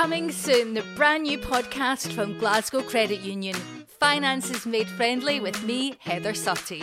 Coming soon, the brand new podcast from Glasgow Credit Union. Finances made friendly with me, Heather Sutty.